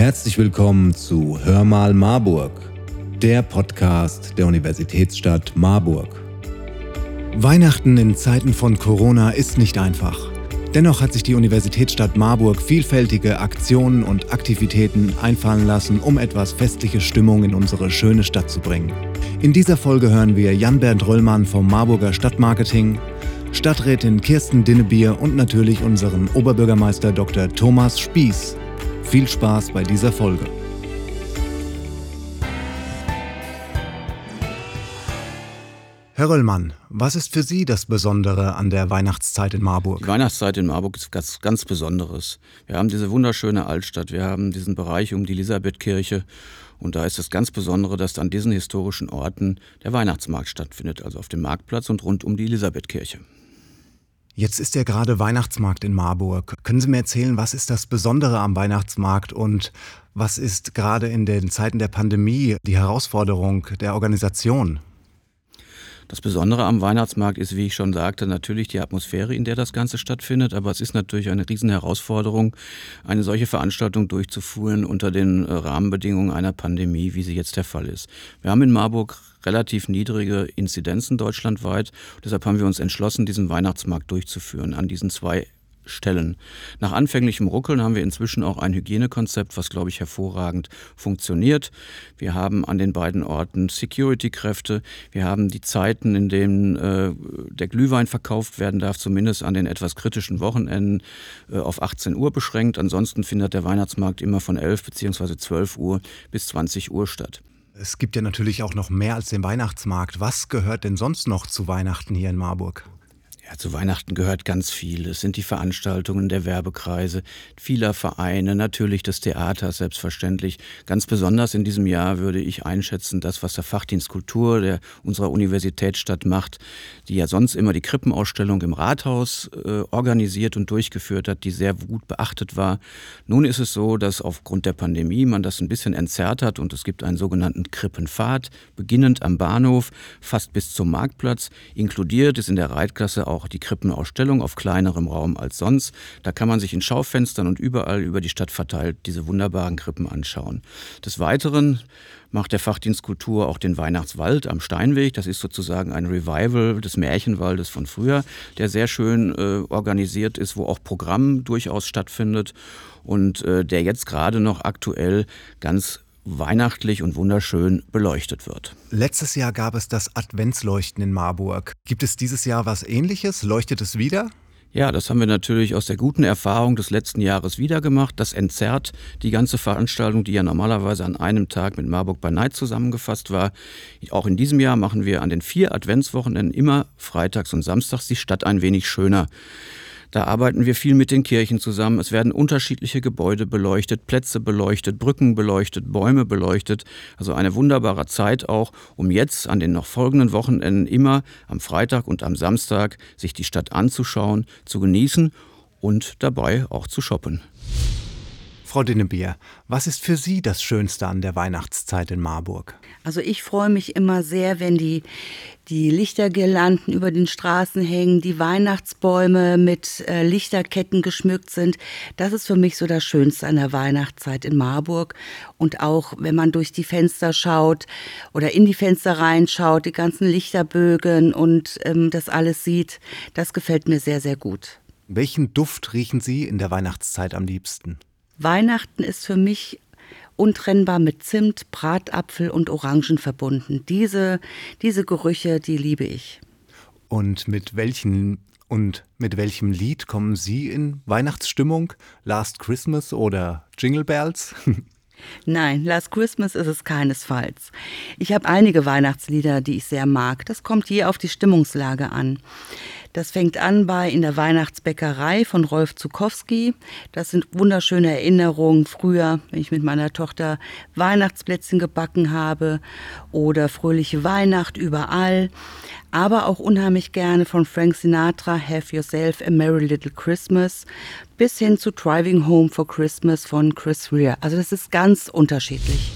Herzlich willkommen zu Hör mal Marburg, der Podcast der Universitätsstadt Marburg. Weihnachten in Zeiten von Corona ist nicht einfach. Dennoch hat sich die Universitätsstadt Marburg vielfältige Aktionen und Aktivitäten einfallen lassen, um etwas festliche Stimmung in unsere schöne Stadt zu bringen. In dieser Folge hören wir Jan-Bernd Röllmann vom Marburger Stadtmarketing, Stadträtin Kirsten Dinnebier und natürlich unseren Oberbürgermeister Dr. Thomas Spieß. Viel Spaß bei dieser Folge. Herr Röllmann, was ist für Sie das Besondere an der Weihnachtszeit in Marburg? Die Weihnachtszeit in Marburg ist ganz, ganz Besonderes. Wir haben diese wunderschöne Altstadt, wir haben diesen Bereich um die Elisabethkirche und da ist das ganz Besondere, dass an diesen historischen Orten der Weihnachtsmarkt stattfindet, also auf dem Marktplatz und rund um die Elisabethkirche. Jetzt ist ja gerade Weihnachtsmarkt in Marburg. Können Sie mir erzählen, was ist das Besondere am Weihnachtsmarkt und was ist gerade in den Zeiten der Pandemie die Herausforderung der Organisation? Das Besondere am Weihnachtsmarkt ist, wie ich schon sagte, natürlich die Atmosphäre, in der das Ganze stattfindet. Aber es ist natürlich eine Riesenherausforderung, eine solche Veranstaltung durchzuführen unter den äh, Rahmenbedingungen einer Pandemie, wie sie jetzt der Fall ist. Wir haben in Marburg relativ niedrige Inzidenzen deutschlandweit. Deshalb haben wir uns entschlossen, diesen Weihnachtsmarkt durchzuführen an diesen zwei stellen. Nach anfänglichem Ruckeln haben wir inzwischen auch ein Hygienekonzept, was, glaube ich, hervorragend funktioniert. Wir haben an den beiden Orten Security-Kräfte. Wir haben die Zeiten, in denen äh, der Glühwein verkauft werden darf, zumindest an den etwas kritischen Wochenenden äh, auf 18 Uhr beschränkt. Ansonsten findet der Weihnachtsmarkt immer von 11 bzw. 12 Uhr bis 20 Uhr statt. Es gibt ja natürlich auch noch mehr als den Weihnachtsmarkt. Was gehört denn sonst noch zu Weihnachten hier in Marburg? Ja, zu Weihnachten gehört ganz viel. Es sind die Veranstaltungen der Werbekreise, vieler Vereine, natürlich des Theaters selbstverständlich. Ganz besonders in diesem Jahr würde ich einschätzen, das, was der Fachdienst Kultur der unserer Universitätsstadt macht, die ja sonst immer die Krippenausstellung im Rathaus äh, organisiert und durchgeführt hat, die sehr gut beachtet war. Nun ist es so, dass aufgrund der Pandemie man das ein bisschen entzerrt hat und es gibt einen sogenannten Krippenpfad, beginnend am Bahnhof, fast bis zum Marktplatz. Inkludiert ist in der Reitklasse auch auch die Krippenausstellung auf kleinerem Raum als sonst. Da kann man sich in Schaufenstern und überall über die Stadt verteilt diese wunderbaren Krippen anschauen. Des Weiteren macht der Fachdienst Kultur auch den Weihnachtswald am Steinweg. Das ist sozusagen ein Revival des Märchenwaldes von früher, der sehr schön äh, organisiert ist, wo auch Programm durchaus stattfindet und äh, der jetzt gerade noch aktuell ganz weihnachtlich und wunderschön beleuchtet wird. Letztes Jahr gab es das Adventsleuchten in Marburg. Gibt es dieses Jahr was ähnliches? Leuchtet es wieder? Ja, das haben wir natürlich aus der guten Erfahrung des letzten Jahres wieder gemacht. Das entzerrt die ganze Veranstaltung, die ja normalerweise an einem Tag mit Marburg by Night zusammengefasst war. Auch in diesem Jahr machen wir an den vier Adventswochenenden immer freitags und samstags die Stadt ein wenig schöner. Da arbeiten wir viel mit den Kirchen zusammen. Es werden unterschiedliche Gebäude beleuchtet, Plätze beleuchtet, Brücken beleuchtet, Bäume beleuchtet. Also eine wunderbare Zeit auch, um jetzt an den noch folgenden Wochenenden immer am Freitag und am Samstag sich die Stadt anzuschauen, zu genießen und dabei auch zu shoppen. Frau Dinnebier, was ist für Sie das Schönste an der Weihnachtszeit in Marburg? Also ich freue mich immer sehr, wenn die, die Lichtergirlanden über den Straßen hängen, die Weihnachtsbäume mit äh, Lichterketten geschmückt sind. Das ist für mich so das Schönste an der Weihnachtszeit in Marburg. Und auch wenn man durch die Fenster schaut oder in die Fenster reinschaut, die ganzen Lichterbögen und ähm, das alles sieht, das gefällt mir sehr, sehr gut. Welchen Duft riechen Sie in der Weihnachtszeit am liebsten? Weihnachten ist für mich untrennbar mit Zimt, Bratapfel und Orangen verbunden. Diese, diese Gerüche, die liebe ich. Und mit welchen und mit welchem Lied kommen Sie in Weihnachtsstimmung? Last Christmas oder Jingle Bells? Nein, Last Christmas ist es keinesfalls. Ich habe einige Weihnachtslieder, die ich sehr mag. Das kommt je auf die Stimmungslage an. Das fängt an bei In der Weihnachtsbäckerei von Rolf Zukowski. Das sind wunderschöne Erinnerungen früher, wenn ich mit meiner Tochter Weihnachtsplätzchen gebacken habe oder Fröhliche Weihnacht überall. Aber auch unheimlich gerne von Frank Sinatra Have Yourself a Merry Little Christmas bis hin zu Driving Home for Christmas von Chris Rea. Also das ist ganz unterschiedlich.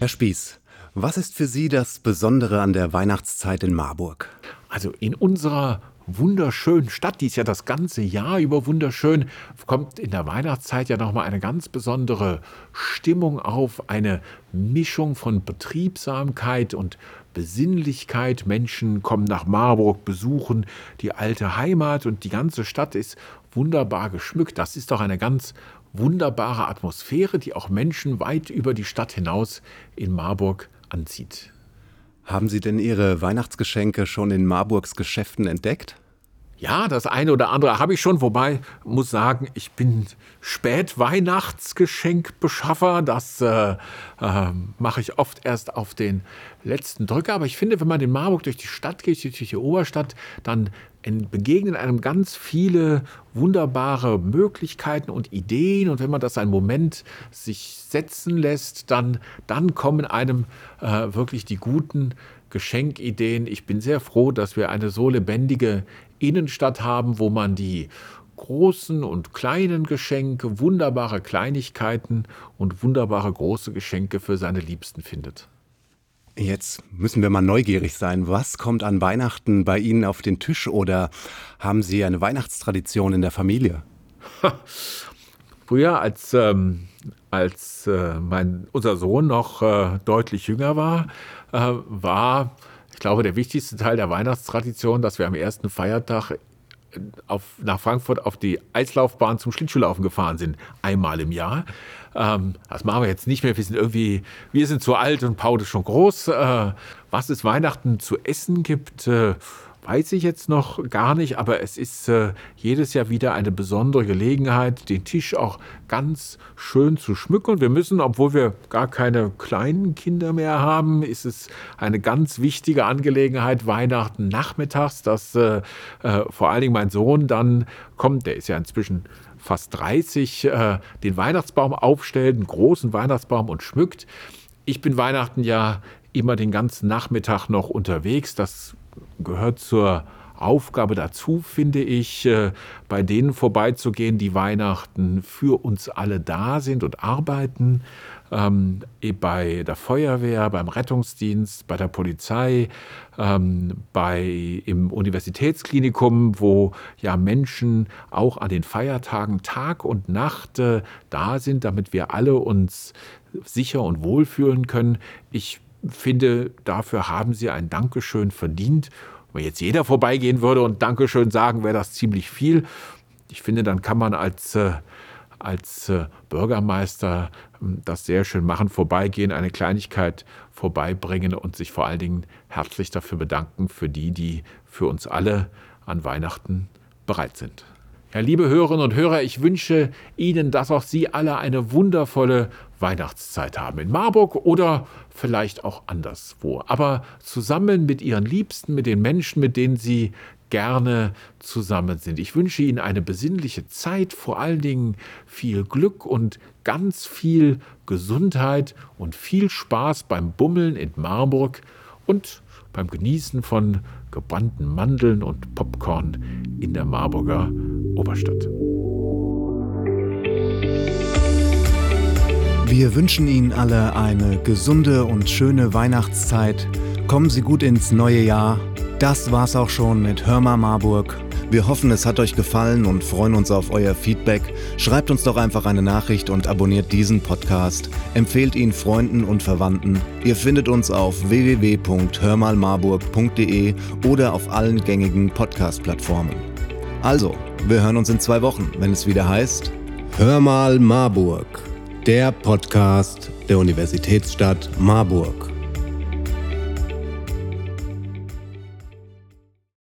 Herr Spieß, was ist für Sie das Besondere an der Weihnachtszeit in Marburg? Also in unserer wunderschönen Stadt, die ist ja das ganze Jahr über wunderschön, kommt in der Weihnachtszeit ja nochmal eine ganz besondere Stimmung auf, eine Mischung von Betriebsamkeit und Besinnlichkeit. Menschen kommen nach Marburg, besuchen die alte Heimat und die ganze Stadt ist wunderbar geschmückt. Das ist doch eine ganz wunderbare Atmosphäre, die auch Menschen weit über die Stadt hinaus in Marburg anzieht. Haben Sie denn Ihre Weihnachtsgeschenke schon in Marburgs Geschäften entdeckt? Ja, das eine oder andere habe ich schon, wobei muss sagen, ich bin Spätweihnachtsgeschenkbeschaffer. Das äh, äh, mache ich oft erst auf den letzten Drücker. Aber ich finde, wenn man in Marburg durch die Stadt geht, durch die Oberstadt, dann begegnen einem ganz viele wunderbare Möglichkeiten und Ideen. Und wenn man das einen Moment sich setzen lässt, dann, dann kommen einem äh, wirklich die guten Geschenkideen. Ich bin sehr froh, dass wir eine so lebendige Innenstadt haben, wo man die großen und kleinen Geschenke, wunderbare Kleinigkeiten und wunderbare große Geschenke für seine Liebsten findet. Jetzt müssen wir mal neugierig sein. Was kommt an Weihnachten bei Ihnen auf den Tisch oder haben Sie eine Weihnachtstradition in der Familie? Früher, als, ähm, als äh, mein, unser Sohn noch äh, deutlich jünger war, äh, war, ich glaube, der wichtigste Teil der Weihnachtstradition, dass wir am ersten Feiertag auf, nach Frankfurt auf die Eislaufbahn zum Schlittschuhlaufen gefahren sind, einmal im Jahr. Ähm, das machen wir jetzt nicht mehr. Wir sind irgendwie, wir sind zu alt und Paul ist schon groß. Äh, was es Weihnachten zu essen gibt, äh, weiß ich jetzt noch gar nicht, aber es ist äh, jedes Jahr wieder eine besondere Gelegenheit, den Tisch auch ganz schön zu schmücken. Und wir müssen, obwohl wir gar keine kleinen Kinder mehr haben, ist es eine ganz wichtige Angelegenheit, Weihnachten nachmittags, dass äh, äh, vor allen Dingen mein Sohn dann kommt, der ist ja inzwischen fast 30, äh, den Weihnachtsbaum aufstellt, einen großen Weihnachtsbaum und schmückt. Ich bin Weihnachten ja immer den ganzen Nachmittag noch unterwegs. Das gehört zur Aufgabe dazu, finde ich, äh, bei denen vorbeizugehen, die Weihnachten für uns alle da sind und arbeiten. Ähm, bei der Feuerwehr, beim Rettungsdienst, bei der Polizei, ähm, bei, im Universitätsklinikum, wo ja Menschen auch an den Feiertagen Tag und Nacht äh, da sind, damit wir alle uns sicher und wohlfühlen können. Ich finde, dafür haben sie ein Dankeschön verdient. Wenn jetzt jeder vorbeigehen würde und Dankeschön sagen, wäre das ziemlich viel. Ich finde, dann kann man als, äh, als äh, Bürgermeister ähm, das sehr schön machen, vorbeigehen, eine Kleinigkeit vorbeibringen und sich vor allen Dingen herzlich dafür bedanken für die, die für uns alle an Weihnachten bereit sind. Ja, liebe Hörerinnen und Hörer, ich wünsche Ihnen, dass auch Sie alle eine wundervolle Weihnachtszeit haben in Marburg oder vielleicht auch anderswo. Aber zusammen mit Ihren Liebsten, mit den Menschen, mit denen Sie gerne zusammen sind. Ich wünsche Ihnen eine besinnliche Zeit, vor allen Dingen viel Glück und ganz viel Gesundheit und viel Spaß beim Bummeln in Marburg und beim Genießen von gebrannten Mandeln und Popcorn in der Marburger Oberstadt. Wir wünschen Ihnen alle eine gesunde und schöne Weihnachtszeit. Kommen Sie gut ins neue Jahr. Das war's auch schon mit Hörmer Marburg. Wir hoffen, es hat euch gefallen und freuen uns auf euer Feedback. Schreibt uns doch einfach eine Nachricht und abonniert diesen Podcast. Empfehlt ihn Freunden und Verwandten. Ihr findet uns auf www.hörmalmarburg.de oder auf allen gängigen Podcast-Plattformen. Also, wir hören uns in zwei Wochen, wenn es wieder heißt Hör mal Marburg, der Podcast der Universitätsstadt Marburg.